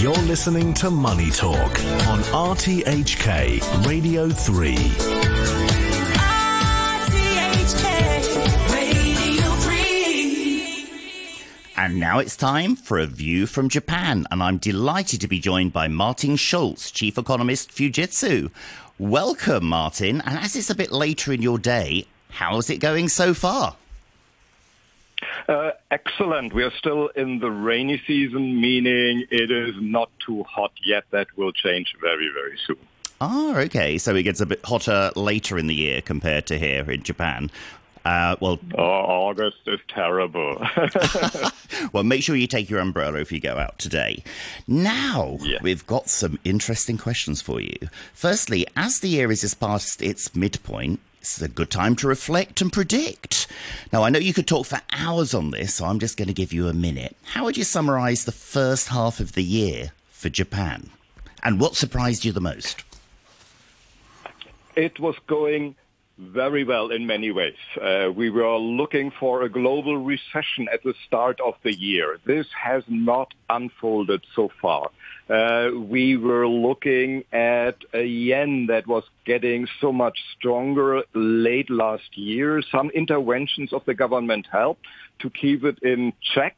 You're listening to Money Talk on RTHK Radio 3. RTHK Radio 3. And now it's time for a view from Japan, and I'm delighted to be joined by Martin Schulz, Chief Economist, Fujitsu. Welcome, Martin. And as it's a bit later in your day, how's it going so far? Uh, excellent. We are still in the rainy season, meaning it is not too hot yet. That will change very, very soon. Ah, okay. So it gets a bit hotter later in the year compared to here in Japan. Uh, well, Oh, August is terrible. well, make sure you take your umbrella if you go out today. Now, Yeah. we've got some interesting questions for you. Firstly, as the year is just past its midpoint, it's a good time to reflect and predict. Now, I know you could talk for hours on this, so I'm just going to give you a minute. How would you summarize the first half of the year for Japan? And what surprised you the most? it was going very well in many ways. Uh, we were looking for a global recession at the start of the year. This has not unfolded so far. Uh, we were looking at a yen that was getting so much stronger late last year. Some interventions of the government helped to keep it in check.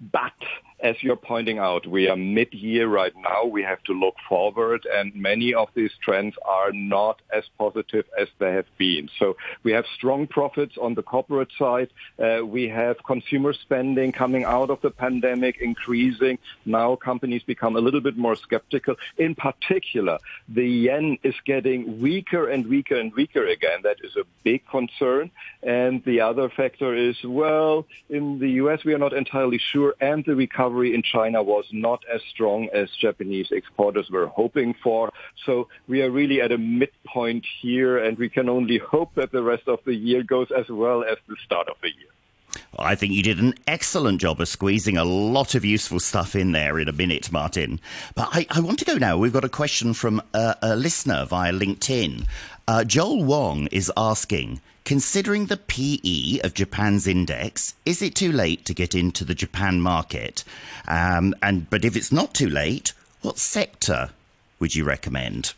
But as you're pointing out, we are mid-year right now. We have to look forward, and many of these trends are not as positive as they have been. So we have strong profits on the corporate side. Uh, we have consumer spending coming out of the pandemic increasing. Now companies become a little bit more skeptical. In particular, the yen is getting weaker and weaker and weaker again. That is a big concern. And the other factor is, well, in the U.S. we are not entirely sure, and the recovery in China was not as strong as Japanese exporters were hoping for. So we are really at a midpoint here, and we can only hope that the rest of the year goes as well as the start of the year. I think you did an excellent job of squeezing a lot of useful stuff in there in a minute, Martin. But I, I want to go now. We've got a question from a, a listener via LinkedIn. Uh, Joel Wong is asking, considering the PE of Japan's index, is it too late to get into the Japan market? Um, and but if it's not too late, what sector would you recommend?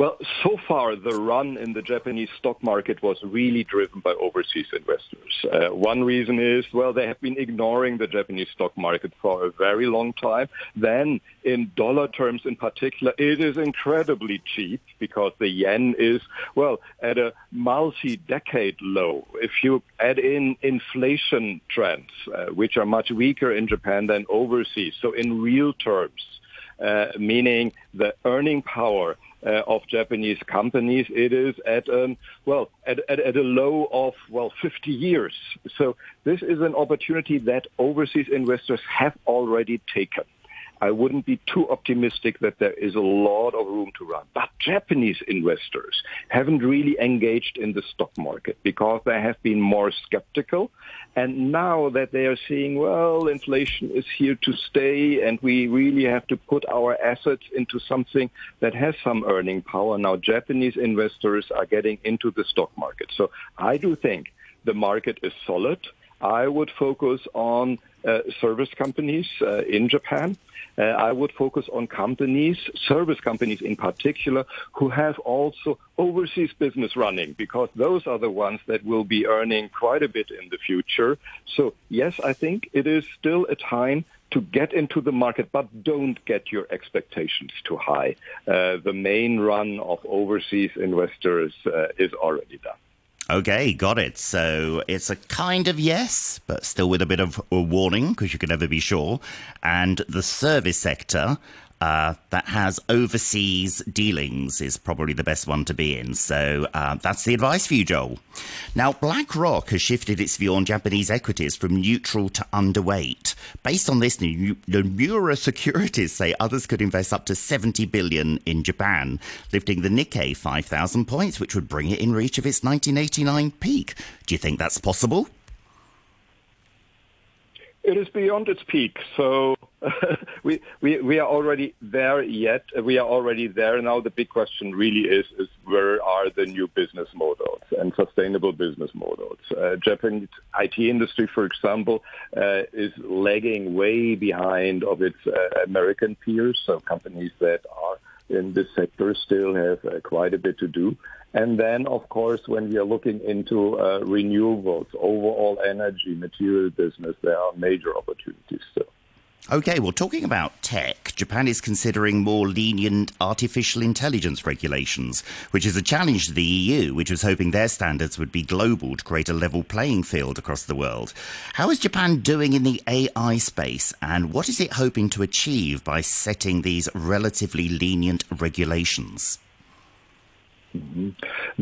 Well, so far the run in the Japanese stock market was really driven by overseas investors. Uh, one reason is, well, they have been ignoring the Japanese stock market for a very long time. Then, in dollar terms in particular, it is incredibly cheap because the yen is, well, at a multi-decade low. If you add in inflation trends, uh, which are much weaker in Japan than overseas, so in real terms, meaning the earning power uh, of Japanese companies, it is at um, well at, at, at a low of well 50 years. So this is an opportunity that overseas investors have already taken. I wouldn't be too optimistic that there is a lot of room to run. But Japanese investors haven't really engaged in the stock market because they have been more skeptical. And now that they are seeing, well, inflation is here to stay and we really have to put our assets into something that has some earning power. Now Japanese investors are getting into the stock market. So I do think the market is solid. I would focus on uh, service companies uh, in Japan. Uh, I would focus on companies, service companies in particular, who have also overseas business running because those are the ones that will be earning quite a bit in the future. So yes, I think it is still a time to get into the market, but don't get your expectations too high. Uh, the main run of overseas investors uh, is already done. Okay, got it. So it's a kind of yes, but still with a bit of a warning because you can never be sure. And the service sector uh, that has overseas dealings is probably the best one to be in. So uh, that's the advice for you, Joel. Now, BlackRock has shifted its view on Japanese equities from neutral to underweight. Based on this, Nomura Securities say others could invest up to 70 billion in Japan, lifting the Nikkei 5,000 points, which would bring it in reach of its 1989 peak. Do you think that's possible? It is beyond its peak. So we, we we are already there yet. We are already there now. The big question really is is where are the new business models and sustainable business models? Uh, Japanese IT industry, for example, uh, is lagging way behind of its uh, American peers. So companies that are in this sector still have uh, quite a bit to do. And then, of course, when we are looking into uh, renewables, overall energy, material business, there are major opportunities still. Okay, well, talking about tech, Japan is considering more lenient artificial intelligence regulations, which is a challenge to the EU, which was hoping their standards would be global to create a level playing field across the world. How is Japan doing in the AI space, and what is it hoping to achieve by setting these relatively lenient regulations? Mm-hmm.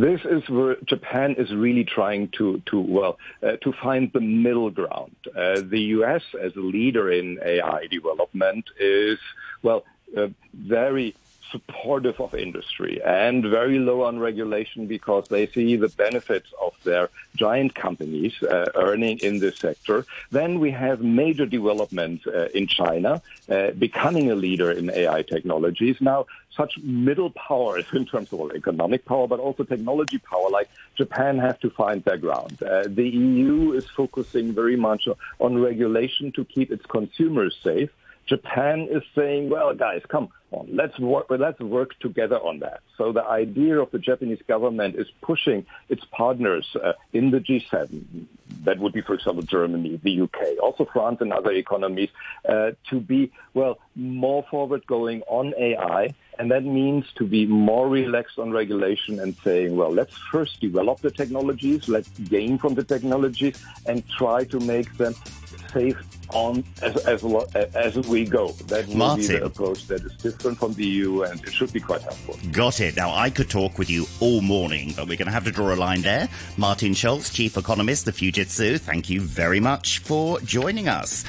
This is where Japan is really trying to, to well, uh, to find the middle ground. Uh, the U.S. as a leader in AI development is, well, uh, very supportive of industry and very low on regulation because they see the benefits of their giant companies uh, earning in this sector. Then we have major developments uh, in China uh, becoming a leader in AI technologies. Now, such middle powers in terms of economic power, but also technology power, like Japan, have to find their ground. Uh, the EU is focusing very much on regulation to keep its consumers safe. Japan is saying, well, guys, come on, let's work, let's work together on that. So the idea of the Japanese government is pushing its partners uh, in the G7, that would be, for example, Germany, the UK, also France and other economies, uh, to be, well, more forward going on AI. And that means to be more relaxed on regulation and saying, well, let's first develop the technologies, let's gain from the technologies and try to make them safe on as as as we go. That will be the approach that is different from the EU, and it should be quite helpful. Got it. Now, I could talk with you all morning, but we're going to have to draw a line there. Martin Schulz, Chief Economist of Fujitsu, thank you very much for joining us.